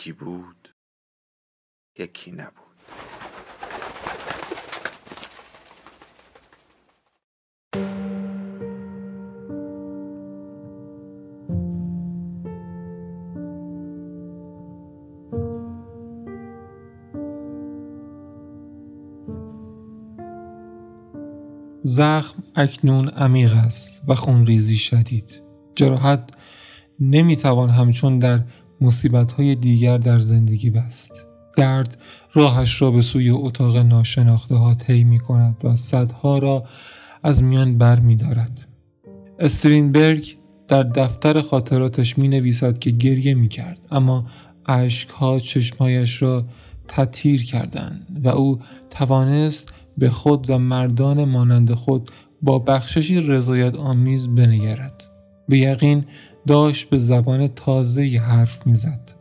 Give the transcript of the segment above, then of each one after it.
یکی بود یکی نبود. زخم اکنون عمیق است و خونریزی شدید. جراحت نمی‌توان همچون در مصیبت های دیگر در زندگی بست درد راهش را به سوی اتاق ناشناخته ها طی می کند و صدها را از میان بر می دارد. استرینبرگ در دفتر خاطراتش می نویسد که گریه می کرد اما ها چشمهایش را تطیر کردند و او توانست به خود و مردان مانند خود با بخششی رضایت آمیز بنگرد. به یقین داشت به زبان تازه حرف می‌زد.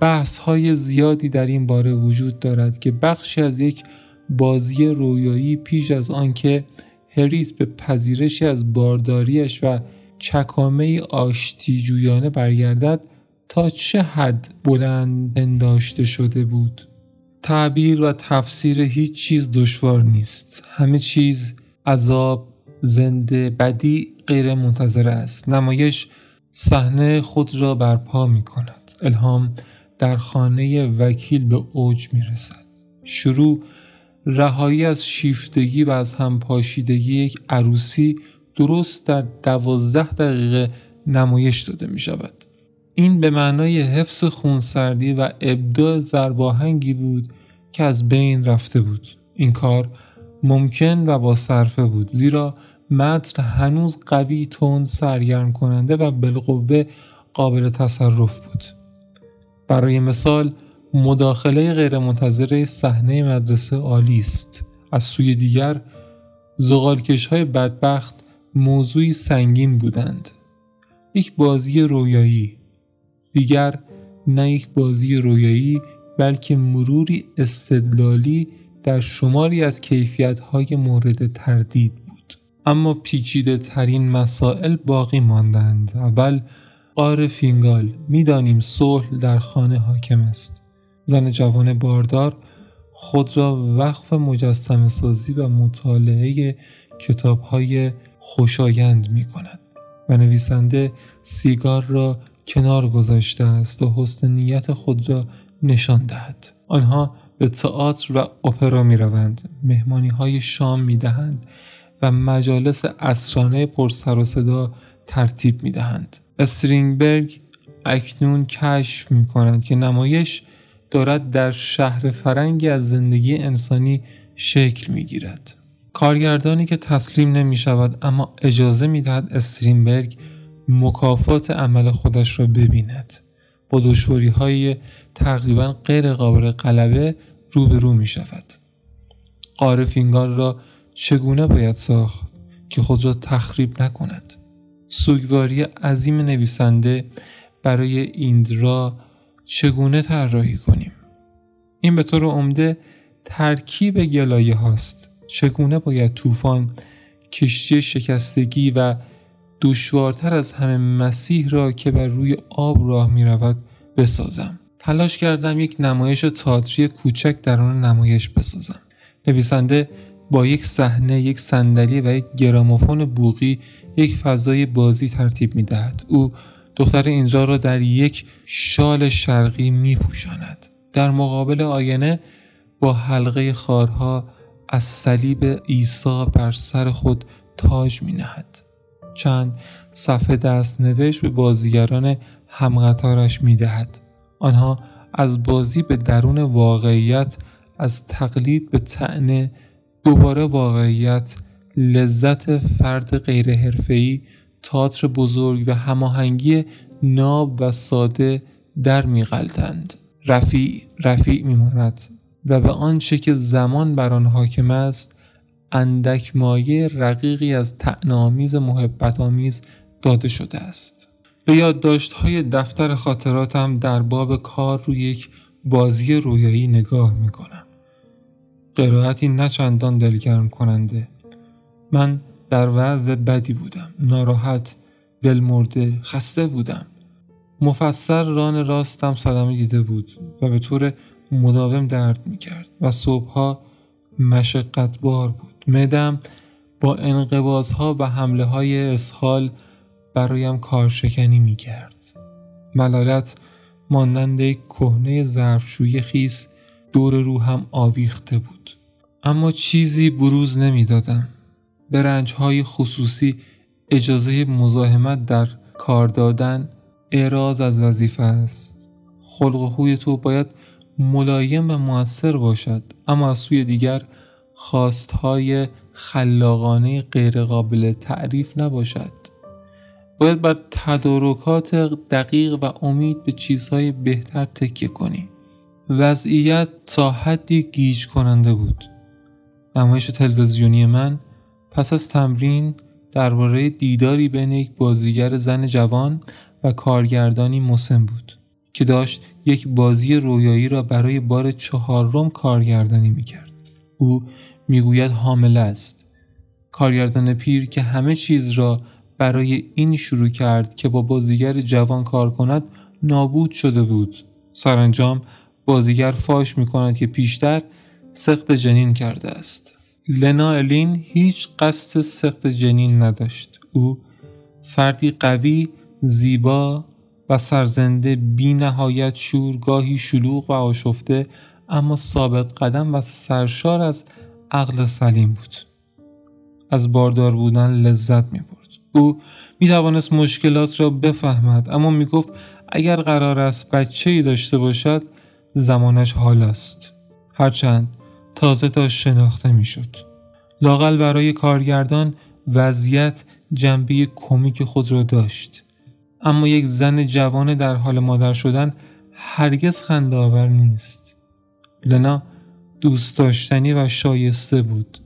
بحث های زیادی در این باره وجود دارد که بخشی از یک بازی رویایی پیش از آنکه هریس به پذیرشی از بارداریش و چکامه آشتی جویانه برگردد تا چه حد بلند انداشته شده بود تعبیر و تفسیر هیچ چیز دشوار نیست همه چیز عذاب زنده بدی غیر منتظر است. نمایش صحنه خود را برپا می کند. الهام در خانه وکیل به اوج می رسد. شروع رهایی از شیفتگی و از هم پاشیدگی یک عروسی درست در دوازده دقیقه نمایش داده می شود. این به معنای حفظ خونسردی و ابداع زرباهنگی بود که از بین رفته بود. این کار ممکن و با صرفه بود زیرا متن هنوز قوی تون سرگرم کننده و بالقوه قابل تصرف بود. برای مثال مداخله غیرمنتظره صحنه مدرسه عالی است. از سوی دیگر زغالکش های بدبخت موضوعی سنگین بودند. یک بازی رویایی. دیگر نه یک بازی رویایی بلکه مروری استدلالی در شماری از کیفیت های مورد تردید اما پیچیده ترین مسائل باقی ماندند. اول قار فینگال. می‌دانیم صلح در خانه حاکم است. زن جوان باردار خود را وقف مجسم سازی و مطالعه کتاب های خوشایند می کند و نویسنده سیگار را کنار گذاشته است و حسن نیت خود را نشان دهد. آنها به تئاتر و اپرا می روند مهمانی های شام می دهند و مجالس اسرانه پر سر و صدا ترتیب می دهند استرینگبرگ اکنون کشف می کند که نمایش دارد در شهر فرنگی از زندگی انسانی شکل می گیرد. کارگردانی که تسلیم نمی شود اما اجازه می دهد استرینبرگ مکافات عمل خودش را ببیند. با دشواری های تقریبا غیر قابل غلبه روبرو می شود. قاره را چگونه باید ساخت که خود را تخریب نکند؟ سوگواری عظیم نویسنده برای ایندرا چگونه طراحی کنیم؟ این به طور عمده ترکیب گلایه هاست چگونه باید طوفان کشتی شکستگی و دشوارتر از همه مسیح را که بر روی آب راه می رود بسازم تلاش کردم یک نمایش تئاتری کوچک در آن نمایش بسازم نویسنده با یک صحنه یک صندلی و یک گراموفون بوغی یک فضای بازی ترتیب می دهد. او دختر اینجا را در یک شال شرقی می پوشاند. در مقابل آینه با حلقه خارها از صلیب عیسی بر سر خود تاج می نهد. چند صفحه دست نوشت به بازیگران همقطارش می دهد. آنها از بازی به درون واقعیت از تقلید به تعنه دوباره واقعیت لذت فرد غیر حرفه‌ای تئاتر بزرگ و هماهنگی ناب و ساده در میغلطند رفیع رفیع میماند و به آنچه که زمان بر آن حاکم است اندک مایه رقیقی از تعنامیز محبت آمیز داده شده است به یادداشت دفتر خاطراتم در باب کار روی یک بازی رویایی نگاه می کنم. قرائتی نه چندان دلگرم کننده. من در وضع بدی بودم. ناراحت، دلمرده، خسته بودم. مفسر ران راستم صدمه دیده بود و به طور مداوم درد می کرد و صبحها مشقت بار بود. مدم با انقبازها و حمله های اسهال برایم کارشکنی می کرد. ملالت مانند یک کهنه ظرفشوی خیس دور روحم آویخته بود. اما چیزی بروز نمی‌دادم. به رنجهای خصوصی اجازه مزاحمت در کار دادن اعراض از وظیفه است. خلق خوی تو باید ملایم و موثر باشد اما از سوی دیگر خواستهای خلاقانه غیرقابل تعریف نباشد باید بر تدارکات دقیق و امید به چیزهای بهتر تکیه کنی وضعیت تا حدی گیج کننده بود. نمایش تلویزیونی من پس از تمرین درباره دیداری بین یک بازیگر زن جوان و کارگردانی مسن بود که داشت یک بازی رویایی را برای بار چهارم کارگردانی می‌کرد. او می‌گوید حامله است. کارگردان پیر که همه چیز را برای این شروع کرد که با بازیگر جوان کار کند نابود شده بود. سرانجام بازیگر فاش می کند که پیشتر سخت جنین کرده است. لنا الین هیچ قصد سخت جنین نداشت. او فردی قوی زیبا و سرزنده بی نهایت شور گاهی شلوغ و آشفته اما ثابت قدم و سرشار از عقل سلیم بود. از باردار بودن لذت می بود. او می توانست مشکلات را بفهمد اما می گفت اگر قرار است بچه ای داشته باشد زمانش حال است هرچند تازه تا شناخته می شد لاقل برای کارگردان وضعیت جنبه کمیک خود را داشت. اما یک زن جوان در حال مادر شدن هرگز خنده آور نیست. لنا دوست داشتنی و شایسته بود.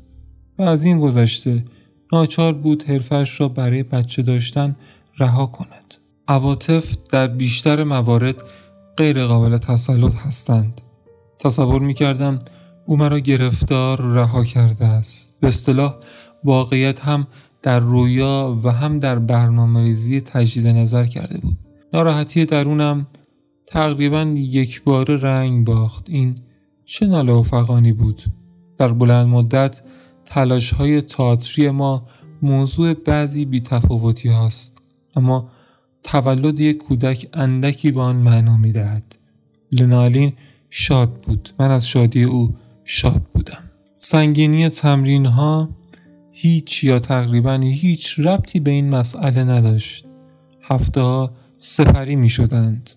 و از این گذشته ناچار بود حرفش را برای بچه داشتن رها کند. عواطف در بیشتر موارد غیر قابل تسلط هستند. تصور می کردم او مرا گرفتار رها کرده است. به اصطلاح واقعیت هم در رویا و هم در برنامه ریزی تجدید نظر کرده بود. ناراحتی درونم تقریبا یک بار رنگ باخت. این چه ناله بود. در بلند مدت تلاش های تاتری ما موضوع بعضی بیتفاوتی هاست اما تولد یک کودک اندکی به آن معنا می دهد. لنالین شاد بود. من از شادی او شاد بودم. سنگینی تمرین ها هیچ یا تقریبا هیچ ربطی به این مسئله نداشت. هفته ها سپری می شدند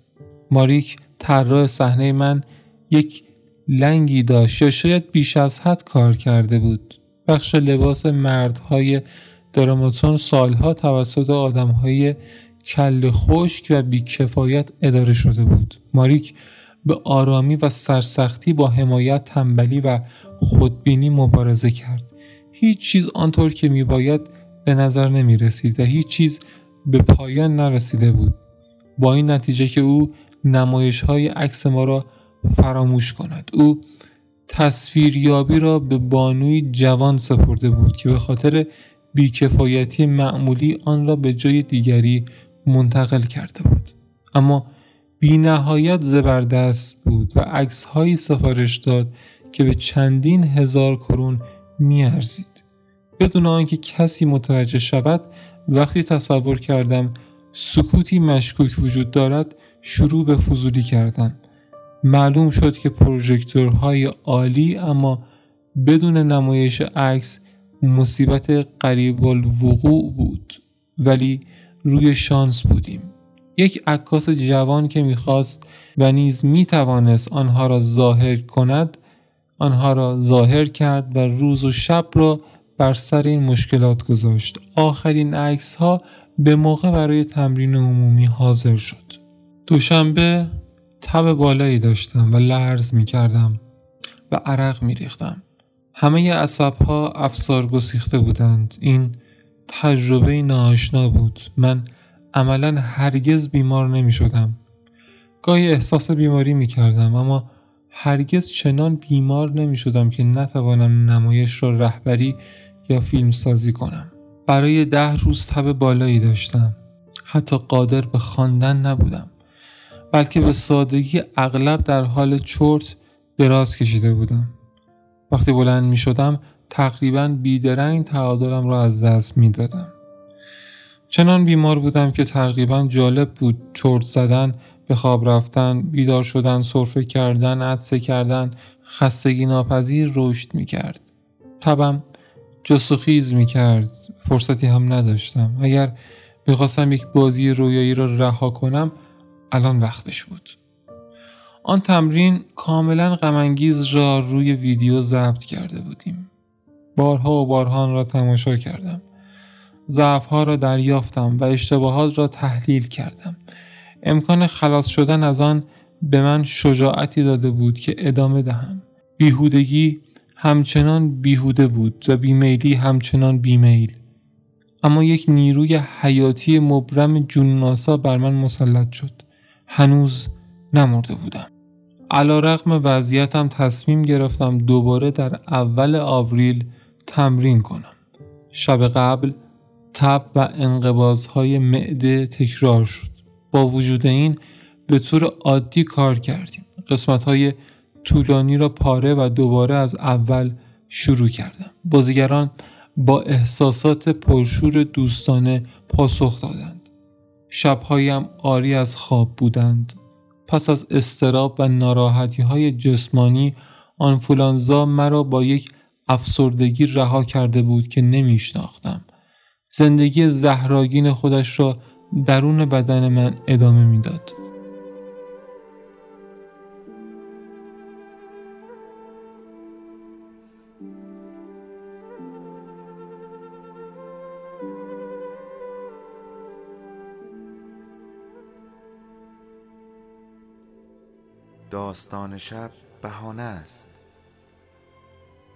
ماریک طراح صحنه من یک لنگی داشت یا شاید بیش از حد کار کرده بود. بخش لباس مردهای دراماتون سالها توسط آدمهای کل خشک و بیکفایت اداره شده بود. ماریک به آرامی و سرسختی با حمایت تنبلی و خودبینی مبارزه کرد. هیچ چیز آنطور که میباید به نظر نمی رسید و هیچ چیز به پایان نرسیده بود. با این نتیجه که او نمایش های عکس ما را فراموش کند. او تصویریابی را به بانوی جوان سپرده بود که به خاطر بیکفایتی معمولی آن را به جای دیگری منتقل کرده بود. اما بی نهایت زبردست بود و عکس هایی سفارش داد که به چندین هزار کرون میارزید. بدون آنکه کسی متوجه شود وقتی تصور کردم سکوتی مشکوک وجود دارد شروع به فضولی کردم. معلوم شد که پروژکتورهای عالی اما بدون نمایش عکس مصیبت قریب الوقوع بود. ولی روی شانس بودیم یک عکاس جوان که می‌خواست و نیز می‌توانست آنها را ظاهر کند آنها را ظاهر کرد و روز و شب را بر سر این مشکلات گذاشت آخرین عکس ها به موقع برای تمرین عمومی حاضر شد. دوشنبه تب بالایی داشتم و لرز می کردم و عرق می ریختم. همه عصبها افسار گسیخته بودند. این تجربه ناآشنا بود. من عملا هرگز بیمار نمی شدم. گاهی احساس بیماری می کردم اما هرگز چنان بیمار نمی شدم که نتوانم نمایش را رهبری یا فیلم سازی کنم. برای ده روز تب بالایی داشتم. حتی قادر به خواندن نبودم. بلکه به سادگی اغلب در حال چرت دراز کشیده بودم. وقتی بلند می شدم تقریبا بیدرنگ تعادلم را از دست می دادم. چنان بیمار بودم که تقریبا جالب بود چرت زدن به خواب رفتن، بیدار شدن، سرفه کردن، عدسه کردن، خستگی ناپذیر رشد می کرد. تبم جسوخیز می کرد. فرصتی هم نداشتم. اگر می‌خواستم یک بازی رویایی را رها کنم الان وقتش بود. آن تمرین کاملا غمانگیز را روی ویدیو ضبط کرده بودیم. بارها و بارها را تماشا کردم. ضعفها را دریافتم و اشتباهات را تحلیل کردم. امکان خلاص شدن از آن به من شجاعتی داده بود که ادامه دهم. بیهودگی همچنان بیهوده بود و بیمیلی همچنان بیمیل. اما یک نیروی حیاتی مبرم جونناسا بر من مسلط شد. هنوز نمرده بودم. علا رقم وضعیتم تصمیم گرفتم دوباره در اول آوریل تمرین کنم. شب قبل تب و انقبازهای معده تکرار شد. با وجود این به طور عادی کار کردیم. قسمت های طولانی را پاره و دوباره از اول شروع کردم. بازیگران با احساسات پرشور دوستانه پاسخ دادند. شبهایم آری از خواب بودند. پس از استراب و ناراحتی های جسمانی آنفولانزا مرا با یک افسردگی رها کرده بود که نمیشناختم. زندگی زهراگین خودش را درون بدن من ادامه می‌داد. داستان شب بهانه است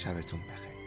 شبتون بخیر.